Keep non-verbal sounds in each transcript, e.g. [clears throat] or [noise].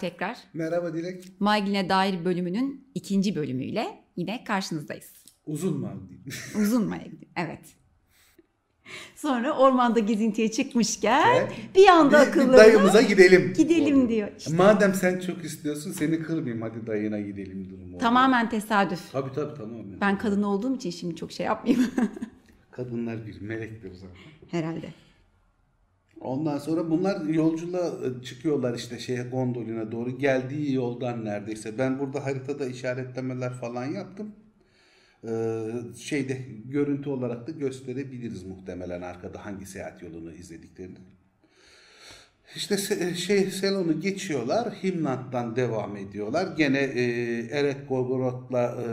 Tekrar. Merhaba Dilek. Maygin'e dair bölümünün ikinci bölümüyle yine karşınızdayız. Uzun Maygin. [laughs] Uzun Maygin, evet. Sonra ormanda gezintiye çıkmışken Evet. bir anda bir akıllarına dayımıza gidelim. gidelim diyor. İşte Madem sen çok istiyorsun seni kırmayayım hadi dayına gidelim durumu. oldu. tamamen tesadüf. Tabii tabii tamamen. Ben kadın olduğum için şimdi çok şey yapmayayım [laughs] Kadınlar bir melektir zaten. herhalde. Ondan sonra bunlar yolculuğa e, çıkıyorlar işte şeye gondoline doğru. Geldiği yoldan neredeyse. Ben burada haritada işaretlemeler falan yaptım. Ee, şeyde görüntü olarak da gösterebiliriz muhtemelen arkada hangi seyahat yolunu izlediklerini. İşte se- şey Selon'u geçiyorlar. Himland'dan devam ediyorlar. Gene e, Eret Gorgorot'la e,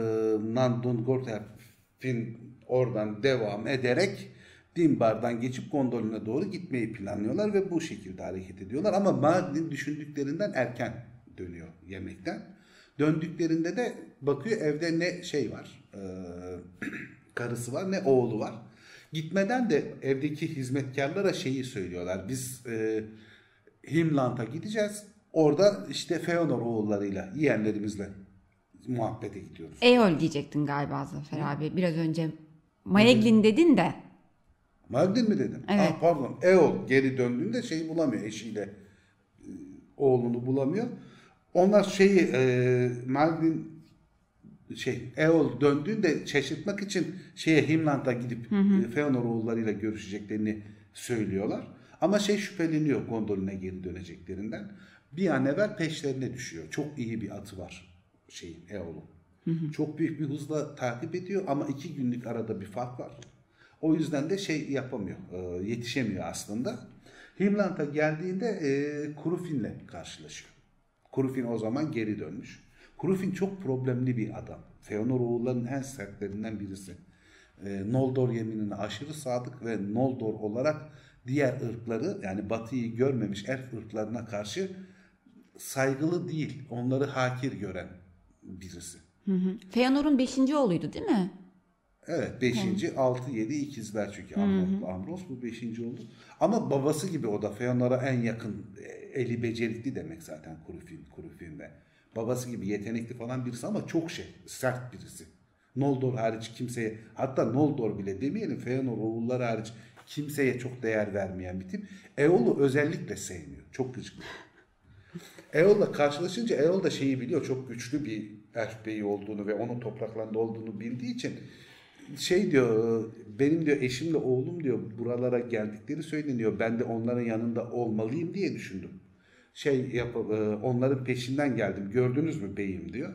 Nandun Gorterf'in oradan devam ederek Dimbar'dan geçip Gondolin'e doğru gitmeyi planlıyorlar ve bu şekilde hareket ediyorlar. Ama Magnin düşündüklerinden erken dönüyor yemekten. Döndüklerinde de bakıyor evde ne şey var, e, [clears throat] karısı var ne oğlu var. Gitmeden de evdeki hizmetkarlara şeyi söylüyorlar. Biz e, Himland'a gideceğiz. Orada işte Feanor oğullarıyla, yeğenlerimizle muhabbete gidiyoruz. Eol diyecektin galiba Zafer abi. Biraz önce Maeglin dedin de. Magdin mi dedim? Evet. Ah, pardon. Eol geri döndüğünde şeyi bulamıyor eşiyle e, oğlunu bulamıyor. Onlar şeyi e, Magdin şey Eol döndüğünde şaşırtmak için şeye Himland'a gidip e, Feanor oğullarıyla görüşeceklerini söylüyorlar. Ama şey şüpheleniyor Gondolin'e geri döneceklerinden. Bir an evvel peşlerine düşüyor. Çok iyi bir atı var şeyin Eol'un. Çok büyük bir hızla takip ediyor ama iki günlük arada bir fark var. O yüzden de şey yapamıyor, e, yetişemiyor aslında. Himland'a geldiğinde e, Kurufin'le karşılaşıyor. Kurufin o zaman geri dönmüş. Kurufin çok problemli bir adam. Feanor oğullarının en sertlerinden birisi. E, Noldor yeminine aşırı sadık ve Noldor olarak diğer ırkları yani Batı'yı görmemiş elf ırklarına karşı saygılı değil, onları hakir gören birisi. Feanor'un beşinci oğluydu değil mi? Evet 5. 6 7 ikizler çünkü Amros, Amros bu 5. oldu. Ama babası gibi o da Feanor'a en yakın e, eli becerikli demek zaten Kurufin Kurufin'de. Babası gibi yetenekli falan birisi ama çok şey sert birisi. Noldor hariç kimseye hatta Noldor bile demeyelim Feanor oğulları hariç kimseye çok değer vermeyen bir tip. Eol'u özellikle sevmiyor. Çok gıcık. Eol'la karşılaşınca Eol da şeyi biliyor. Çok güçlü bir elf beyi olduğunu ve onun topraklarında olduğunu bildiği için şey diyor benim diyor eşimle oğlum diyor buralara geldikleri söyleniyor. Ben de onların yanında olmalıyım diye düşündüm. Şey yap, e, onların peşinden geldim. Gördünüz mü beyim diyor.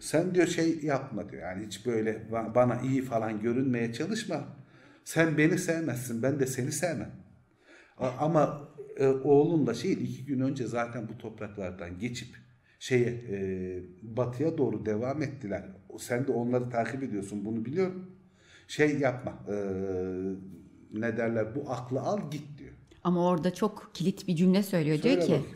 Sen diyor şey yapma diyor. Yani hiç böyle ba- bana iyi falan görünmeye çalışma. Sen beni sevmezsin. Ben de seni sevmem. Ama e, oğlun da şey iki gün önce zaten bu topraklardan geçip şeye e, batıya doğru devam ettiler. Sen de onları takip ediyorsun bunu biliyorum. Şey yapma e, ne derler bu aklı al git diyor. Ama orada çok kilit bir cümle söylüyor. Söyle diyor ki bakayım.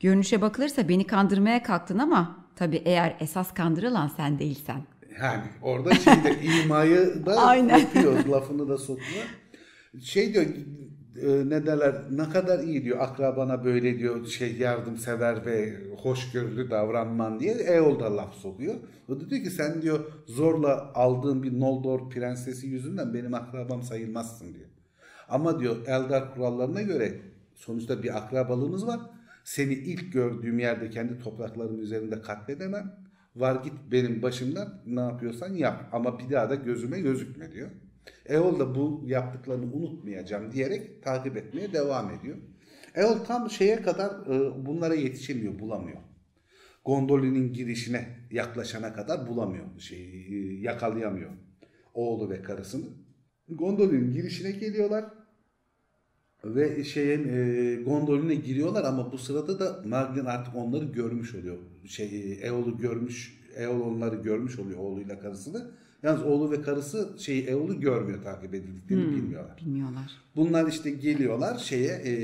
görünüşe bakılırsa beni kandırmaya kalktın ama tabii eğer esas kandırılan sen değilsen. Yani orada şeyde [laughs] imayı da yapıyor lafını da sokuyor. Şey diyor e, ne derler ne kadar iyi diyor akrabana böyle diyor şey yardımsever ve hoşgörülü davranman diye Eol da laf sokuyor. O da diyor ki sen diyor zorla aldığın bir Noldor prensesi yüzünden benim akrabam sayılmazsın diyor. Ama diyor Eldar kurallarına göre sonuçta bir akrabalığımız var. Seni ilk gördüğüm yerde kendi topraklarım üzerinde katledemem. Var git benim başımdan ne yapıyorsan yap ama bir daha da gözüme gözükme diyor. Eol da bu yaptıklarını unutmayacağım diyerek takip etmeye devam ediyor. Eol tam şeye kadar e, bunlara yetişemiyor, bulamıyor. Gondolin'in girişine yaklaşana kadar bulamıyor, şey, e, yakalayamıyor oğlu ve karısını. Gondolin'in girişine geliyorlar ve şeyin e, gondoline giriyorlar ama bu sırada da Maglin artık onları görmüş oluyor. Şey Eol'u görmüş, Eol onları görmüş oluyor oğluyla karısını. Yalnız oğlu ve karısı şeyi Eol'u görmüyor takip edildiklerini bilmiyorlar. Bilmiyorlar. Bunlar işte geliyorlar şeye e,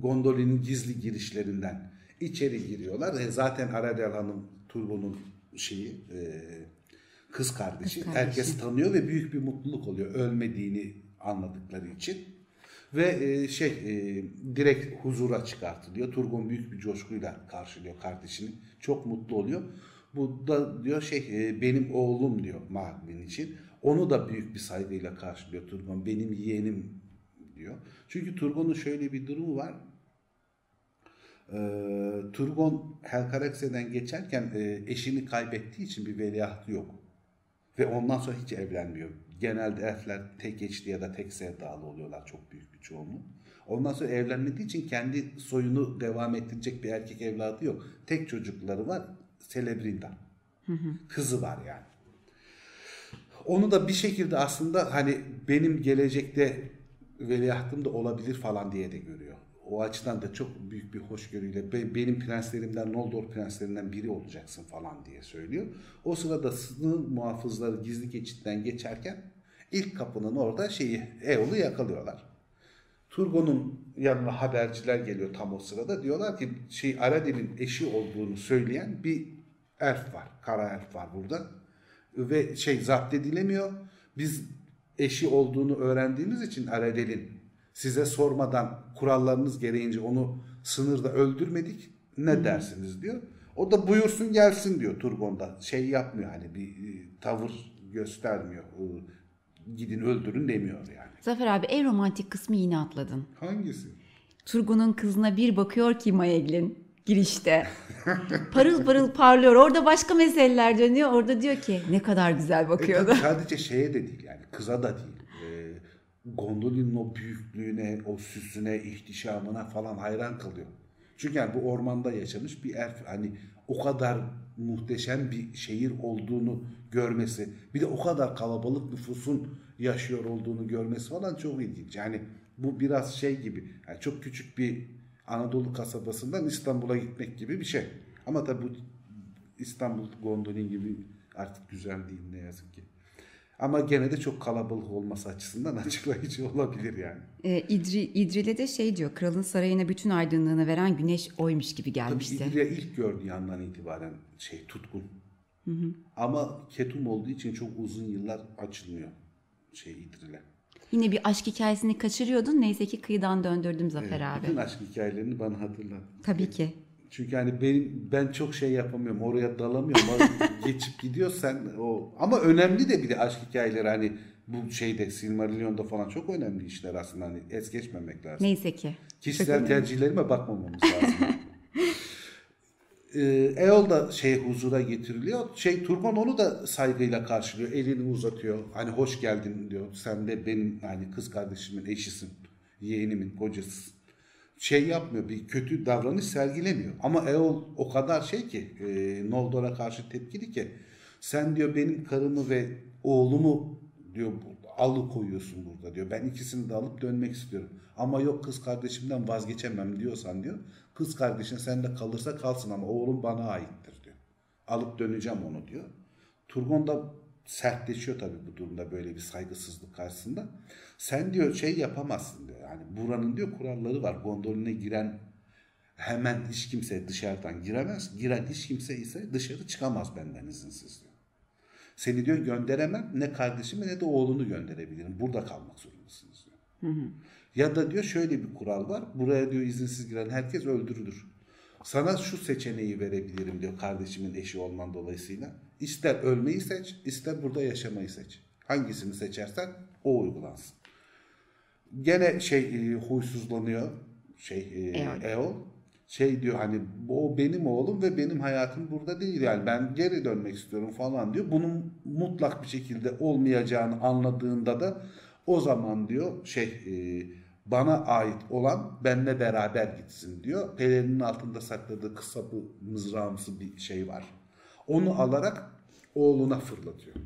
gondolinin gizli girişlerinden içeri giriyorlar. E, zaten Aradel Hanım Turbo'nun şeyi e, kız kardeşi. Kız kardeşi. Herkes tanıyor ve büyük bir mutluluk oluyor ölmediğini anladıkları için. Ve e, şey e, direkt huzura çıkartılıyor. Turgon büyük bir coşkuyla karşılıyor kardeşini. Çok mutlu oluyor. Bu da diyor şey e, benim oğlum diyor Magnum için. Onu da büyük bir saygıyla karşılıyor Turgon. Benim yeğenim diyor. Çünkü Turgon'un şöyle bir durumu var. E, Turgon Helkarekse'den geçerken e, eşini kaybettiği için bir veliahtı yok. Ve ondan sonra hiç evlenmiyor. Genelde elfler tek eşli ya da tek sevdalı oluyorlar çok büyük bir çoğunluğu. Ondan sonra evlenmediği için kendi soyunu devam ettirecek bir erkek evladı yok. Tek çocukları var. Celebrinda. Kızı var yani. Onu da bir şekilde aslında hani benim gelecekte veliahtım da olabilir falan diye de görüyor. O açıdan da çok büyük bir hoşgörüyle benim prenslerimden Noldor prenslerinden biri olacaksın falan diye söylüyor. O sırada sınır muhafızları gizli geçitten geçerken ilk kapının orada şeyi Eol'u yakalıyorlar. Turgon'un yanına haberciler geliyor tam o sırada. Diyorlar ki şey Aradin'in eşi olduğunu söyleyen bir elf var. Kara elf var burada. Ve şey zapt edilemiyor. Biz eşi olduğunu öğrendiğimiz için Aradel'in size sormadan kurallarınız gereğince onu sınırda öldürmedik. Ne hmm. dersiniz diyor. O da buyursun gelsin diyor Turgon'da. Şey yapmıyor hani bir e, tavır göstermiyor. Gidin öldürün demiyor yani. Zafer abi en romantik kısmı yine atladın. Hangisi? Turgon'un kızına bir bakıyor ki Maeglin girişte. parıl parıl parlıyor. Orada başka meseleler dönüyor. Orada diyor ki ne kadar güzel bakıyordu. E, [laughs] sadece şeye de değil yani kıza da değil. E, Gondolin'in o büyüklüğüne, o süsüne, ihtişamına falan hayran kalıyor. Çünkü yani bu ormanda yaşamış bir erf hani o kadar muhteşem bir şehir olduğunu görmesi, bir de o kadar kalabalık nüfusun yaşıyor olduğunu görmesi falan çok ilginç. Yani bu biraz şey gibi, yani çok küçük bir Anadolu kasabasından İstanbul'a gitmek gibi bir şey. Ama tabii bu İstanbul Gondolin gibi artık güzel değil ne yazık ki. Ama gene de çok kalabalık olması açısından [laughs] açıklayıcı olabilir yani. E, İdri, İdril'e de şey diyor, kralın sarayına bütün aydınlığını veren güneş oymuş gibi gelmişti. Tabii İdril'e ilk gördüğü yandan itibaren şey tutkun. Hı hı. Ama ketum olduğu için çok uzun yıllar açılmıyor şey İdril'e. Yine bir aşk hikayesini kaçırıyordun. Neyse ki kıyıdan döndürdüm Zafer evet, abi. Bütün aşk hikayelerini bana hatırlat. Tabii ki. Çünkü hani benim ben çok şey yapamıyorum. Oraya dalamıyorum. [laughs] geçip gidiyorsan o ama önemli de bir de aşk hikayeleri hani bu şeyde Silmarillion'da falan çok önemli işler aslında hani es geçmemek lazım. Neyse ki. Kişisel tercihlerime bakmamamız lazım. [laughs] Ee, Eol da şey huzura getiriliyor. Şey Turgon onu da saygıyla karşılıyor. Elini uzatıyor. Hani hoş geldin diyor. Sen de benim hani kız kardeşimin eşisin. Yeğenimin kocasısın. Şey yapmıyor. Bir kötü davranış sergilemiyor. Ama Eol o kadar şey ki e, Noldor'a karşı tepkili ki sen diyor benim karımı ve oğlumu diyor alıkoyuyorsun burada diyor. Ben ikisini de alıp dönmek istiyorum. Ama yok kız kardeşimden vazgeçemem diyorsan diyor. Kız kardeşin sende kalırsa kalsın ama oğlum bana aittir diyor. Alıp döneceğim onu diyor. Turgon da sertleşiyor tabii bu durumda böyle bir saygısızlık karşısında. Sen diyor şey yapamazsın diyor. Yani buranın diyor kuralları var. Gondoline giren hemen hiç kimse dışarıdan giremez. Giren hiç kimse ise dışarı çıkamaz benden izinsiz diyor. Seni diyor gönderemem ne kardeşimi ne de oğlunu gönderebilirim. Burada kalmak zorundasınız diyor. Hı hı. Ya da diyor şöyle bir kural var. Buraya diyor izinsiz giren herkes öldürülür. Sana şu seçeneği verebilirim diyor kardeşimin eşi olman dolayısıyla. İster ölmeyi seç, ister burada yaşamayı seç. Hangisini seçersen o uygulansın. Gene şey e, huysuzlanıyor şey e, Eol. Şey diyor hani o benim oğlum ve benim hayatım burada değil yani ben geri dönmek istiyorum falan diyor. Bunun mutlak bir şekilde olmayacağını anladığında da o zaman diyor şey e, bana ait olan benle beraber gitsin diyor. Pelerinin altında sakladığı kısa bu mızrağımsı bir şey var. Onu alarak oğluna fırlatıyor.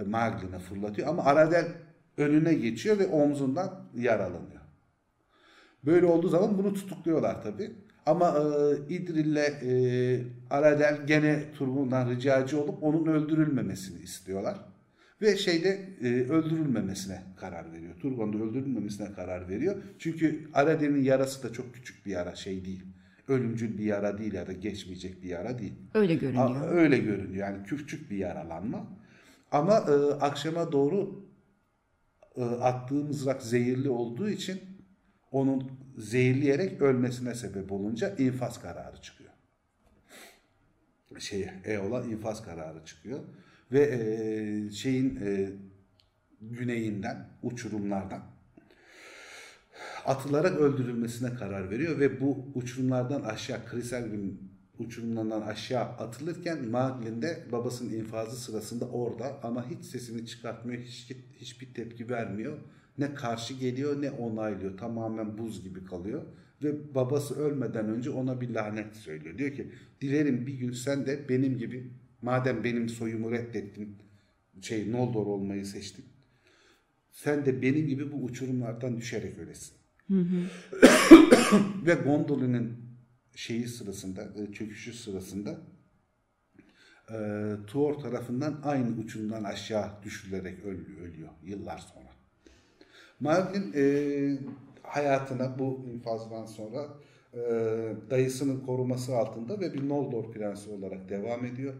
E, Maglin'e fırlatıyor ama Aradel önüne geçiyor ve omzundan yaralanıyor. Böyle olduğu zaman bunu tutukluyorlar tabi. Ama e, İdril'le e, Aradel gene Turgun'dan ricacı olup onun öldürülmemesini istiyorlar. Ve şeyde e, öldürülmemesine karar veriyor. Turgon da öldürülmemesine karar veriyor. Çünkü Aradel'in yarası da çok küçük bir yara şey değil. Ölümcül bir yara değil ya da geçmeyecek bir yara değil. Öyle görünüyor. A, öyle görünüyor yani küçük bir yaralanma. Ama e, akşama doğru e, attığı mızrak zehirli olduğu için onun zehirleyerek ölmesine sebep olunca infaz kararı çıkıyor. Şeye, Eol'a infaz kararı çıkıyor. Ve e, şeyin e, güneyinden, uçurumlardan atılarak öldürülmesine karar veriyor ve bu uçurumlardan aşağı Kriselgrim uçurumlardan aşağı atılırken Maglin de babasının infazı sırasında orada ama hiç sesini çıkartmıyor, hiç, hiçbir tepki vermiyor. Ne karşı geliyor ne onaylıyor. Tamamen buz gibi kalıyor. Ve babası ölmeden önce ona bir lanet söylüyor. Diyor ki dilerim bir gün sen de benim gibi madem benim soyumu reddettin şey Noldor olmayı seçtin. Sen de benim gibi bu uçurumlardan düşerek ölesin. Hı hı. [coughs] Ve Gondolin'in şeyi sırasında, e, çöküşü sırasında e, Tuor tarafından aynı uçurumdan aşağı düşürülerek ölüyor yıllar sonra. Marlin e, hayatına bu infazdan sonra e, dayısının koruması altında ve bir Noldor prensi olarak devam ediyor.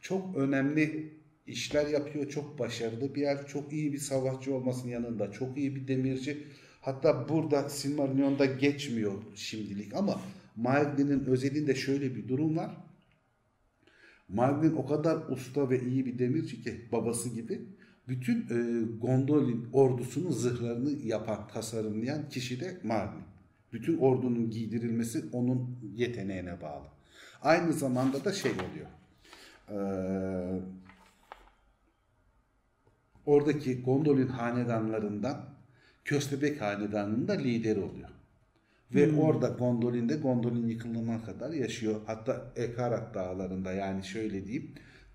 Çok önemli işler yapıyor. Çok başarılı bir yer. Çok iyi bir savaşçı olmasının yanında. Çok iyi bir demirci. Hatta burada Silmarillion'da geçmiyor şimdilik ama Marglin'in özelinde şöyle bir durum var. Marglin o kadar usta ve iyi bir demirci ki babası gibi bütün e, Gondolin ordusunun zırhlarını yapan, tasarımlayan kişi de Marglin. Bütün ordunun giydirilmesi onun yeteneğine bağlı. Aynı zamanda da şey oluyor. Eee oradaki Gondolin hanedanlarından Köstebek hanedanının da lideri oluyor. Ve hmm. orada Gondolin'de Gondolin yıkılana kadar yaşıyor. Hatta Ekarat dağlarında yani şöyle diyeyim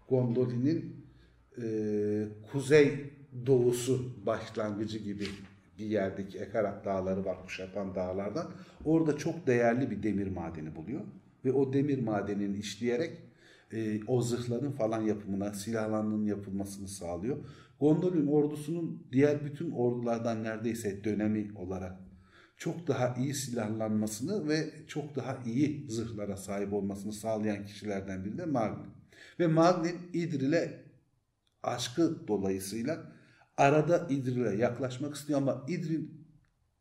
Gondolin'in e, kuzey doğusu başlangıcı gibi bir yerdeki Ekarat dağları var kuşatan dağlardan. Orada çok değerli bir demir madeni buluyor. Ve o demir madenini işleyerek e, o zırhların falan yapımına, silahlarının yapılmasını sağlıyor. Gondolin ordusunun diğer bütün ordulardan neredeyse dönemi olarak çok daha iyi silahlanmasını ve çok daha iyi zırhlara sahip olmasını sağlayan kişilerden biri de Magnum. Ve Magnum İdril'e aşkı dolayısıyla arada İdril'e yaklaşmak istiyor ama İdril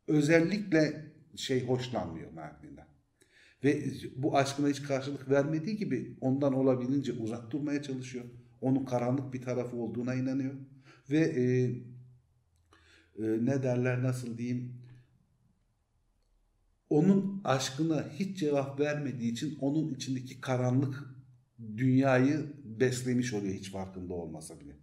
özellikle şey hoşlanmıyor Magnum'dan. Ve bu aşkına hiç karşılık vermediği gibi ondan olabildiğince uzak durmaya çalışıyor. Onun karanlık bir tarafı olduğuna inanıyor. Ve e, e, ne derler nasıl diyeyim onun aşkına hiç cevap vermediği için onun içindeki karanlık dünyayı beslemiş oluyor hiç farkında olmasa bile.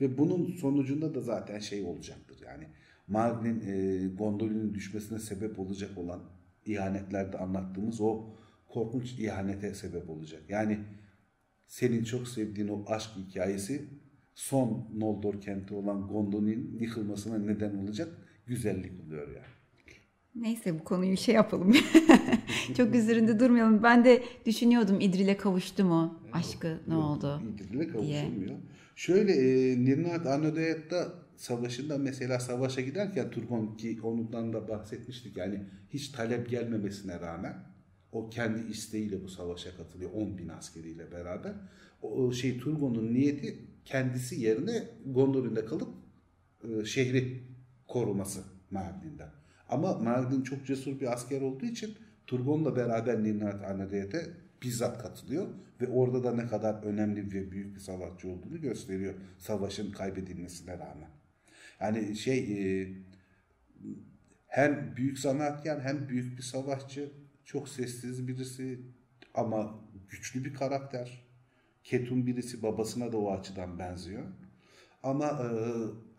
Ve bunun sonucunda da zaten şey olacaktır yani Magn'in e, gondolinin düşmesine sebep olacak olan ihanetlerde anlattığımız o korkunç ihanete sebep olacak. Yani senin çok sevdiğin o aşk hikayesi son Noldor kenti olan Gondolin yıkılmasına neden olacak güzellik oluyor yani. Neyse bu konuyu şey yapalım. [laughs] Çok üzerinde durmayalım. Ben de düşünüyordum İdril'e kavuştu mu? Aşkı ne Yok, oldu? İdril'e kavuşulmuyor. Şöyle e, Nirnat Anodayat'ta savaşında mesela savaşa giderken Turgon ki onundan da bahsetmiştik. Yani hiç talep gelmemesine rağmen o kendi isteğiyle bu savaşa katılıyor 10 bin askeriyle beraber. O, o şey Turgon'un niyeti kendisi yerine Gondolin'de kalıp e, şehri koruması Mardin'den. Ama Mardin çok cesur bir asker olduğu için Turgon'la beraber Ninrat Anadeyet'e bizzat katılıyor ve orada da ne kadar önemli ve büyük bir savaşçı olduğunu gösteriyor savaşın kaybedilmesine rağmen. Yani şey e, hem büyük zanaatkar hem büyük bir savaşçı çok sessiz birisi ama güçlü bir karakter. Ketum birisi babasına da o açıdan benziyor. Ama e,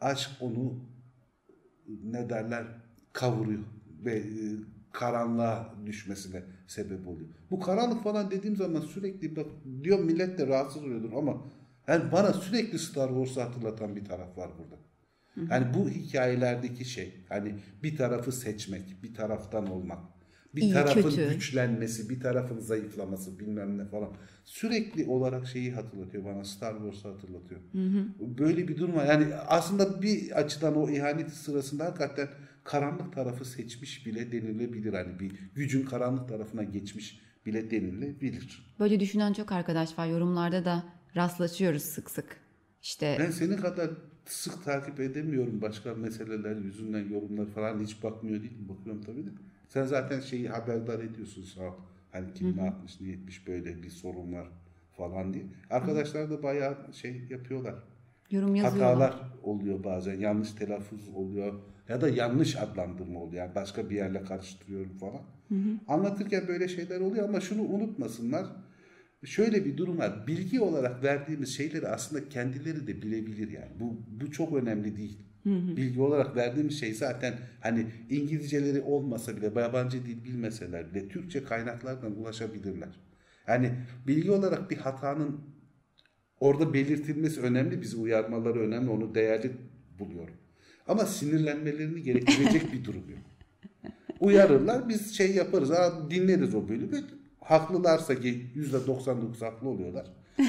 aşk onu ne derler kavuruyor ve e, karanlığa düşmesine sebep oluyor. Bu karanlık falan dediğim zaman sürekli bak diyor millet de rahatsız oluyordur ama yani bana sürekli Star Wars'u hatırlatan bir taraf var burada. Yani bu hikayelerdeki şey hani bir tarafı seçmek, bir taraftan olmak, bir İyi, tarafın kötü. güçlenmesi, bir tarafın zayıflaması bilmem ne falan. Sürekli olarak şeyi hatırlatıyor bana Star Wars'u hatırlatıyor. Hı hı. Böyle bir durum var. Yani aslında bir açıdan o ihanet sırasında hakikaten karanlık tarafı seçmiş bile denilebilir. Hani bir gücün karanlık tarafına geçmiş bile denilebilir. Böyle düşünen çok arkadaş var. Yorumlarda da rastlaşıyoruz sık sık. İşte ben senin kadar sık takip edemiyorum başka meseleler yüzünden yorumlar falan hiç bakmıyor değilim. Bakıyorum tabii de. Sen zaten şeyi haberdar ediyorsun sağ ol. Hani kim ne yapmış ne etmiş böyle bir sorun var falan diye. Arkadaşlar da bayağı şey yapıyorlar. Yorum yazıyorlar. Hatalar oluyor bazen. Yanlış telaffuz oluyor. Ya da yanlış adlandırma oluyor. Yani başka bir yerle karıştırıyorum falan. Anlatırken böyle şeyler oluyor ama şunu unutmasınlar. Şöyle bir durum var. Bilgi olarak verdiğimiz şeyleri aslında kendileri de bilebilir yani. Bu, bu çok önemli değil. Bilgi olarak verdiğimiz şey zaten hani İngilizceleri olmasa bile, yabancı dil bilmeseler bile Türkçe kaynaklardan ulaşabilirler. Yani bilgi olarak bir hatanın Orada belirtilmesi önemli, bizi uyarmaları önemli, onu değerli buluyorum. Ama sinirlenmelerini gerektirecek bir durum yok. Uyarırlar, biz şey yaparız, Aa, dinleriz o bölümü. Haklılarsa ki %99 haklı oluyorlar.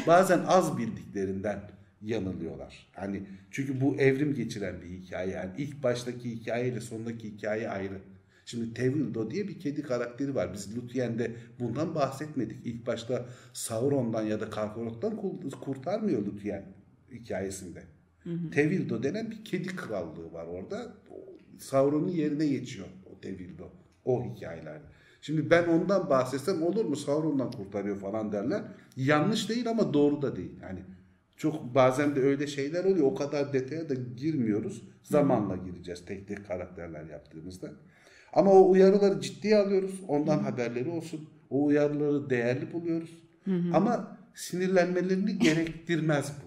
Bazen az bildiklerinden yanılıyorlar. Hani çünkü bu evrim geçiren bir hikaye. Yani ilk baştaki hikaye ile sondaki hikaye ayrı. Şimdi Tevildo diye bir kedi karakteri var. Biz Luthyen'de bundan bahsetmedik. İlk başta Sauron'dan ya da Karkaroth'tan kurtarmıyor Luthyen hikayesinde. Tevildo denen bir kedi krallığı var orada. Sauron'un yerine geçiyor o Tevildo. O hikayelerde. Şimdi ben ondan bahsetsem olur mu? Sauron'dan kurtarıyor falan derler. Yanlış değil ama doğru da değil. Yani çok bazen de öyle şeyler oluyor. O kadar detaya da girmiyoruz. Zamanla gireceğiz tek tek karakterler yaptığımızda. Ama o uyarıları ciddiye alıyoruz. Ondan haberleri olsun. O uyarıları değerli buluyoruz. Ama sinirlenmelerini gerektirmez bu.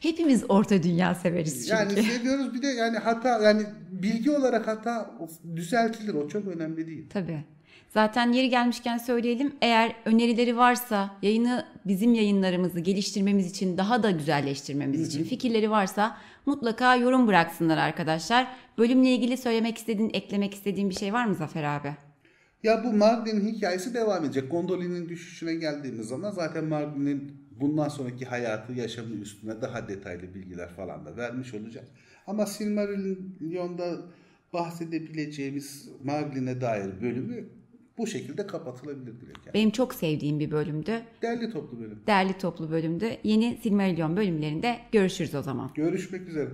Hepimiz orta dünya severiz çünkü. Yani seviyoruz bir de yani hata yani bilgi olarak hata düzeltilir. O çok önemli değil. Tabii. Zaten yeri gelmişken söyleyelim. Eğer önerileri varsa, yayını bizim yayınlarımızı geliştirmemiz için, daha da güzelleştirmemiz için fikirleri varsa mutlaka yorum bıraksınlar arkadaşlar. Bölümle ilgili söylemek istediğin, eklemek istediğin bir şey var mı Zafer abi? Ya bu Marvin'in hikayesi devam edecek. Gondolin'in düşüşüne geldiğimiz zaman zaten Marvin'in bundan sonraki hayatı, yaşamı üstüne daha detaylı bilgiler falan da vermiş olacak. Ama Silmarillion'da bahsedebileceğimiz Marvin'e dair bölümü bu şekilde kapatılabilir direkt. Yani. Benim çok sevdiğim bir bölümdü. Değerli toplu bölüm. Değerli toplu bölümdü. Yeni Silmarillion bölümlerinde görüşürüz o zaman. Görüşmek üzere.